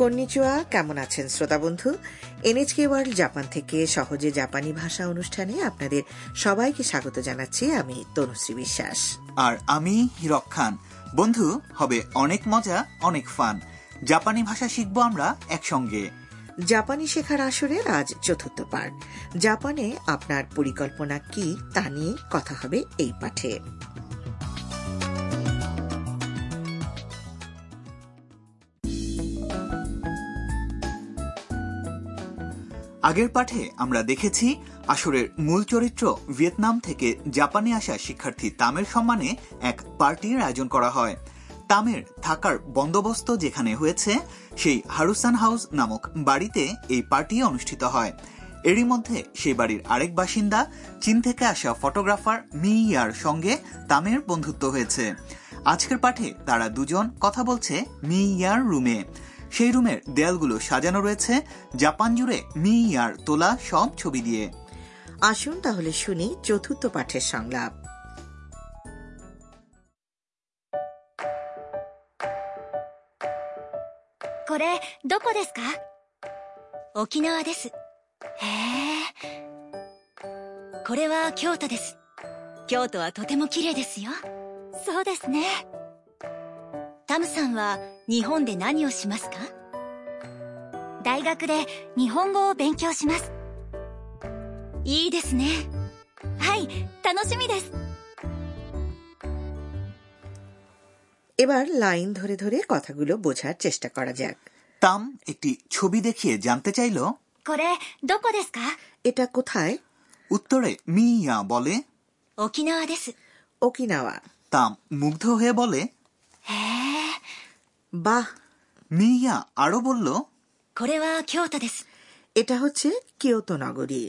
কন্নিচুয়া কেমন আছেন শ্রোতা বন্ধু? এনএচকে ওয়ার্ল্ড জাপান থেকে সহজে জাপানি ভাষা অনুষ্ঠানে আপনাদের সবাইকে স্বাগত জানাচ্ছি আমি তনুশ্রী বিশ্বাস। আর আমি হিরক খান। বন্ধু হবে অনেক মজা অনেক ফান। জাপানি ভাষা শিখব আমরা একসঙ্গে। জাপানি শেখার আসরের আজ চতুর্থ পার্ট জাপানে আপনার পরিকল্পনা কি তা নিয়ে কথা হবে এই পাঠে। আগের পাঠে আমরা দেখেছি আসরের মূল চরিত্র ভিয়েতনাম থেকে জাপানে আসা শিক্ষার্থী তামের সম্মানে এক পার্টির আয়োজন করা হয়। তামের থাকার বন্দোবস্ত যেখানে হয়েছে, সেই হারুসান হাউস নামক বাড়িতে এই পার্টি অনুষ্ঠিত হয়। এরই মধ্যে সেই বাড়ির আরেক বাসিন্দা, চীন থেকে আসা ফটোগ্রাফার মি ইয়ার সঙ্গে তামের বন্ধুত্ব হয়েছে। আজকের পাঠে তারা দুজন কথা বলছে মি ইয়ার রুমে। সেই রুমের দেয়ালগুলো সাজানো রয়েছে জাপান জুড়ে মি ইয়ার তোলা সব ছবি দিয়ে আসুন তাহলে শুনি চতুর্থ পাঠের সংলাপ これどこですか沖縄ですへえこれは京都です京都はとても綺麗ですよそうですね タムさんは日本で何をしますか大学で日本語を勉強しますいいですねはい楽しみです এবার লাইন ধরে ধরে কথাগুলো বোঝার চেষ্টা করা যাক তাম একটি ছবি দেখিয়ে জানতে চাইল これどこですか এটা কোথায় উত্তরে মি ইয়া বলে 沖縄です ওকিনাওয়া তাম মুগ্ধ হয়ে বলে へえ বাহ মি ইয়া আরো বলল これは京都です এটা হচ্ছে কিয়োতো নগরী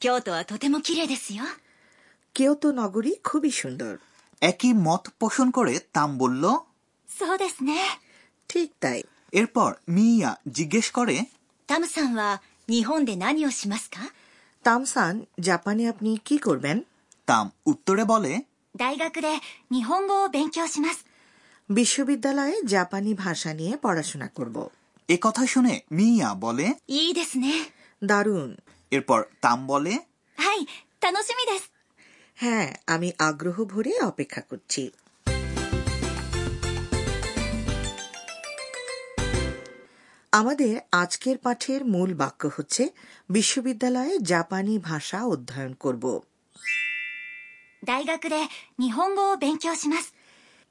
京都はとても綺麗ですよ কিয়োতো নগরী খুবই সুন্দর একই মত পোষণ করে তাম বলল そうですね ঠিক তাই এরপর মিয়া জিজ্ঞেস করে タムさんは日本で何をしますか তামসান জাপানে আপনি কি করবেন তাম উত্তরে বলে 大学で日本語を勉強します বিশ্ববিদ্যালয়ে জাপানি ভাষা নিয়ে পড়াশোনা করব এ কথা শুনে মিয়া বলে いいですね দারুণ এরপর তাম বলে はい楽しみです হ্যাঁ আমি আগ্রহ ভরে অপেক্ষা করছি আমাদের আজকের পাঠের মূল বাক্য হচ্ছে বিশ্ববিদ্যালয়ে জাপানি ভাষা অধ্যয়ন করব 大学で日本語を勉強します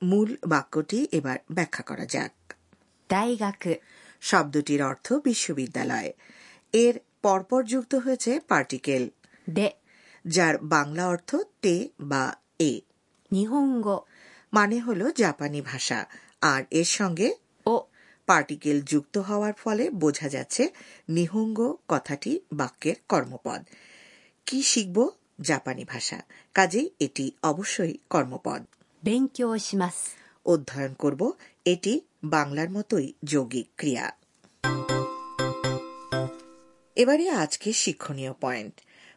মূল বাক্যটি এবার ব্যাখ্যা করা যাক 大学 শব্দটির অর্থ বিশ্ববিদ্যালয় এর পরপর যুক্ত হয়েছে পার্টিকেল で যার বাংলা অর্থ তে বা এ 日本語 মানে হলো জাপানি ভাষা আর এর সঙ্গে を পার্টিকেল যুক্ত হওয়ার ফলে বোঝা যাচ্ছে নিহঙ্গ কথাটি বাক্যের কর্মপদ কি শিখব জাপানি ভাষা কাজেই এটি অবশ্যই কর্মপদ 勉強します অধ্যয়ন করব এটি বাংলার মতোই যৌগিক ক্রিয়া এবারে আজকে শিক্ষণীয় পয়েন্ট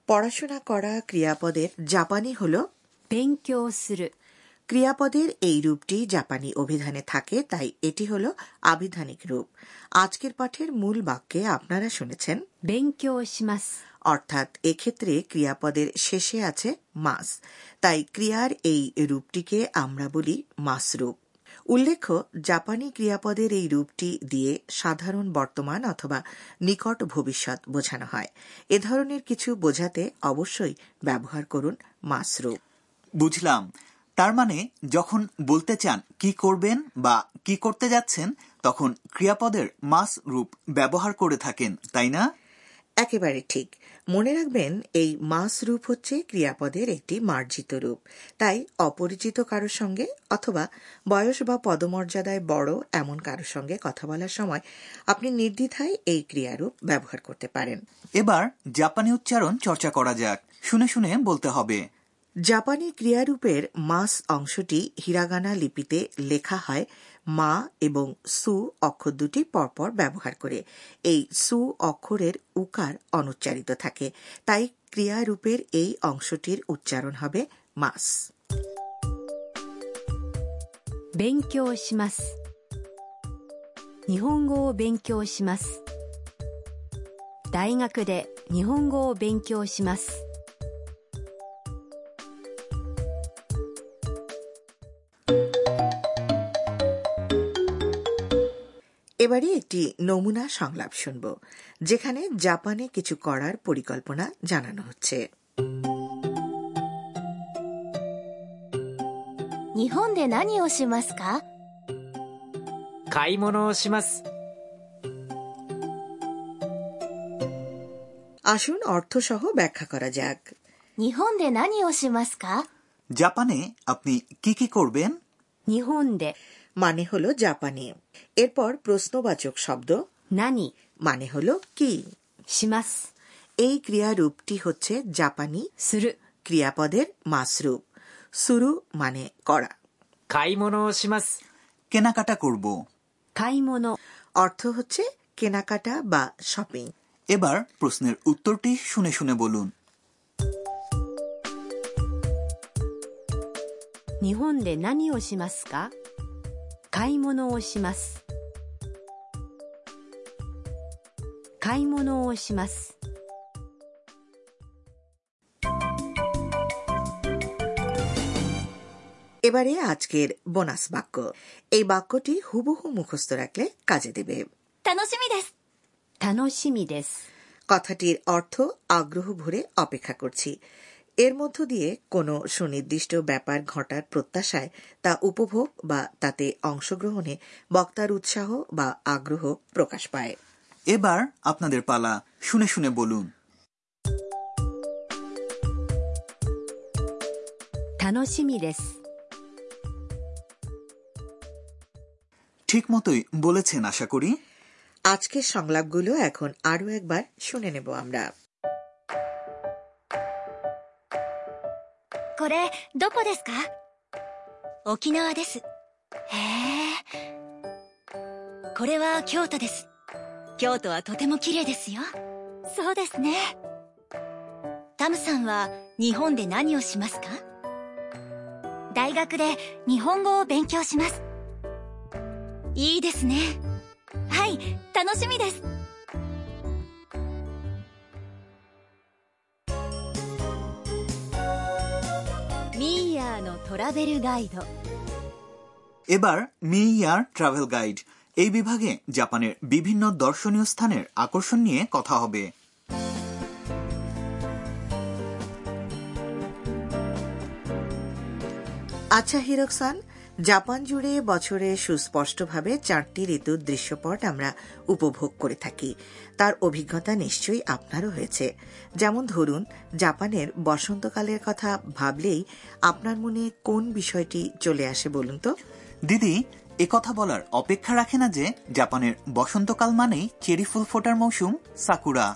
পড়াশোনা করা ক্রিয়াপদের জাপানি হল 勉強する ক্রিয়াপদের এই রূপটি জাপানি অভিধানে থাকে তাই এটি হল আবিধানিক রূপ আজকের পাঠের মূল বাক্যে আপনারা শুনেছেন 勉強します অর্থাৎ এক্ষেত্রে ক্রিয়াপদের শেষে আছে মাস। তাই ক্রিয়ার এই রূপটিকে আমরা বলি মাস রূপ। উল্লেখ্য, জাপানি ক্রিয়াপদের এই রূপটি দিয়ে সাধারণ বর্তমান অথবা নিকট ভবিষ্যৎ বোঝানো হয়। এ ধরনের কিছু বোঝাতে অবশ্যই ব্যবহার করুন মাস রূপ। বুঝলাম। তার মানে যখন বলতে চান কি করবেন বা কি করতে যাচ্ছেন, তখন ক্রিয়াপদের মাস রূপ ব্যবহার করে থাকেন, তাই না? একেবারে ঠিক। মনে রাখবেন এই মাস রূপ হচ্ছে ক্রিয়াপদের একটি মার্জিত রূপ। তাই অপরিচিত কারোর সঙ্গে অথবা বয়স বা পদমর্যাদায় বড় এমন কারোর সঙ্গে কথা বলার সময় আপনি নির্দ্বিধায় এই ক্রিয়ারূপ ব্যবহার করতে পারেন। এবার জাপানি উচ্চারণ চর্চা করা যাক। শুনে শুনে বলতে হবে। জাপানি ক্রিয়ারূপের মাস অংশটি হিরাগানা লিপিতে লেখা হয় মা এবং সু অক্ষর দুটি পরপর ব্যবহার করে এই সু অক্ষরের উকার অনুচ্চারিত থাকে তাই ক্রিয়ারূপের এই অংশটির উচ্চারণ হবে মাস 勉強します 日本語を勉強します大学で日本語を勉強します এবারে একটি নমুনা সংলাপ শুনব যেখানে জাপানে কিছু করার পরিকল্পনা জানানো হচ্ছে 日本で何をしますか買い物をします আসুন অর্থসহ ব্যাখ্যা করা যাক 日本で何をしますか জাপানে আপনি কি কি করবেন 日本で মানে হলো জাপানি এরপর প্রশ্নবাচক শব্দ 何 মানে হলো কি します এই ক্রিয়ারূপটি হচ্ছে জাপানি する ক্রিয়াপদের মাসরূপ সুরু মানে করা 買い物をします কেনাকাটা করব 買い物 অর্থ হচ্ছে কেনাকাটা বা শপিং এবার প্রশ্নের উত্তরটি শুনে শুনে বলুন 日本で何をしますか 買い物をします買い物をします এবারে আজকের বোনাস বাক্য এই বাক্যটি হুবহু মুখস্থ রাখলে কাজে দেবে 楽しみです楽しみです কথাটির অর্থ আগ্রহ ভরে অপেক্ষা করছি এর মধ্য দিয়ে কোনো সুনির্দিষ্ট ব্যাপার ঘটার প্রত্যাশায় তা উপভোগ বা তাতে অংশগ্রহণে বক্তার উৎসাহ বা আগ্রহ প্রকাশ পায় এবার আপনাদের পালা শুনে শুনে বলুন 楽しみです ঠিক মতোই বলেছেন আশা করি আজকের সংলাপগুলো এখন আরও একবার শুনে নেব আমরা これどこですか？沖縄です。へえ。これは京都です。京都はとても綺麗ですよ。そうですね。タムさんは日本で何をしますか？大学で日本語を勉強します。いいですね。はい楽しみです。ラベルガイド এবার মি ইয়ার ট্রাভেল গাইড এই বিভাগে জাপানের বিভিন্ন দর্শনীয় স্থানের আকর্ষণ নিয়ে কথা হবে আচ্ছা হিরকসান জাপান জুড়ে বছরে সুস্পষ্টভাবে চারটি ঋতুর দৃশ্যপট আমরা উপভোগ করে থাকি। তার অভিজ্ঞতা নিশ্চয়ই আপনারও হয়েছে। যেমন ধরুন জাপানের বসন্তকালের কথা ভাবলেই আপনার মনে কোন বিষয়টি চলে আসে বলুন তো? দিদি এ কথা বলার অপেক্ষা রাখে না যে জাপানের বসন্তকাল মানেই চেরি ফুল ফোটার মৌসুম সাকুরা।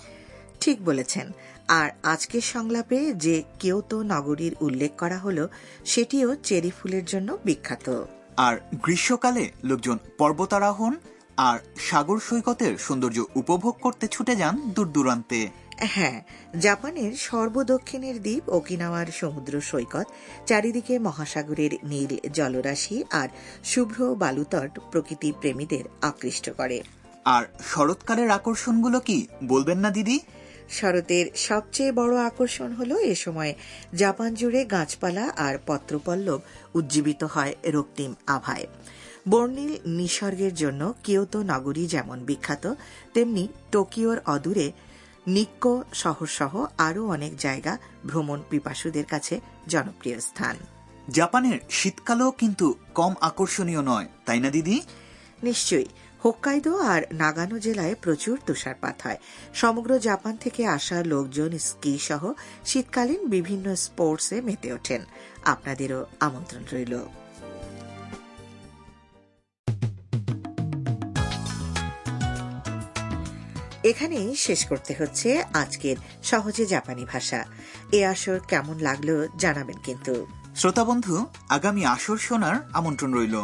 ঠিক বলেছেন। আর আজকের সংলাপে যে কিয়োতো নগরীর উল্লেখ করা হলো সেটিও চেরি ফুলের জন্য বিখ্যাত। আর গ্রীষ্মকালে লোকজন পর্বতারোহণ আর সাগর সৈকতের সৌন্দর্য উপভোগ করতে ছুটে যান দূর দূরান্তে হ্যাঁ জাপানের সর্বদক্ষিণের দ্বীপ ওকিনাওয়ার সমুদ্র সৈকত চারিদিকে মহাসাগরের নীল জলরাশি আর শুভ্র বালুতট প্রকৃতি প্রেমীদের আকৃষ্ট করে। আর শরৎকালের আকর্ষণগুলো কি বলবেন না দিদি? শরতের সবচেয়ে বড় আকর্ষণ হল এ সময় জাপান জুড়ে গাছপালা আর পত্রপল্লব উজ্জীবিত হয় রক্তিম আভায়। বর্ণিল নিসর্গের জন্য কিয়োতো নগরী যেমন বিখ্যাত তেমনি টোকিওর অদূরে নিক্কো শহরসহ আরও অনেক জায়গা ভ্রমণ পিপাসুদের কাছে জনপ্রিয় স্থান। জাপানের শীতকালও কিন্তু কম আকর্ষণীয় নয় তাই না দিদি? নিশ্চয়ই। হোক্কাইদো আর নাগানো জেলায় প্রচুর তুষারপাত হয়। সমগ্র জাপান থেকে আসা লোকজন, স্কি সহ শীতকালীন বিভিন্ন স্পোর্টসে মেতে ওঠেন। আপনাদেরও আমন্ত্রণ রইল। এখানেই শেষ করতে হচ্ছে আজকের সহজে জাপানি ভাষা। এ আসর কেমন লাগল জানাবেন কিন্তু। শ্রোতা বন্ধু, আগামী আসর শোনার আমন্ত্রণ রইল।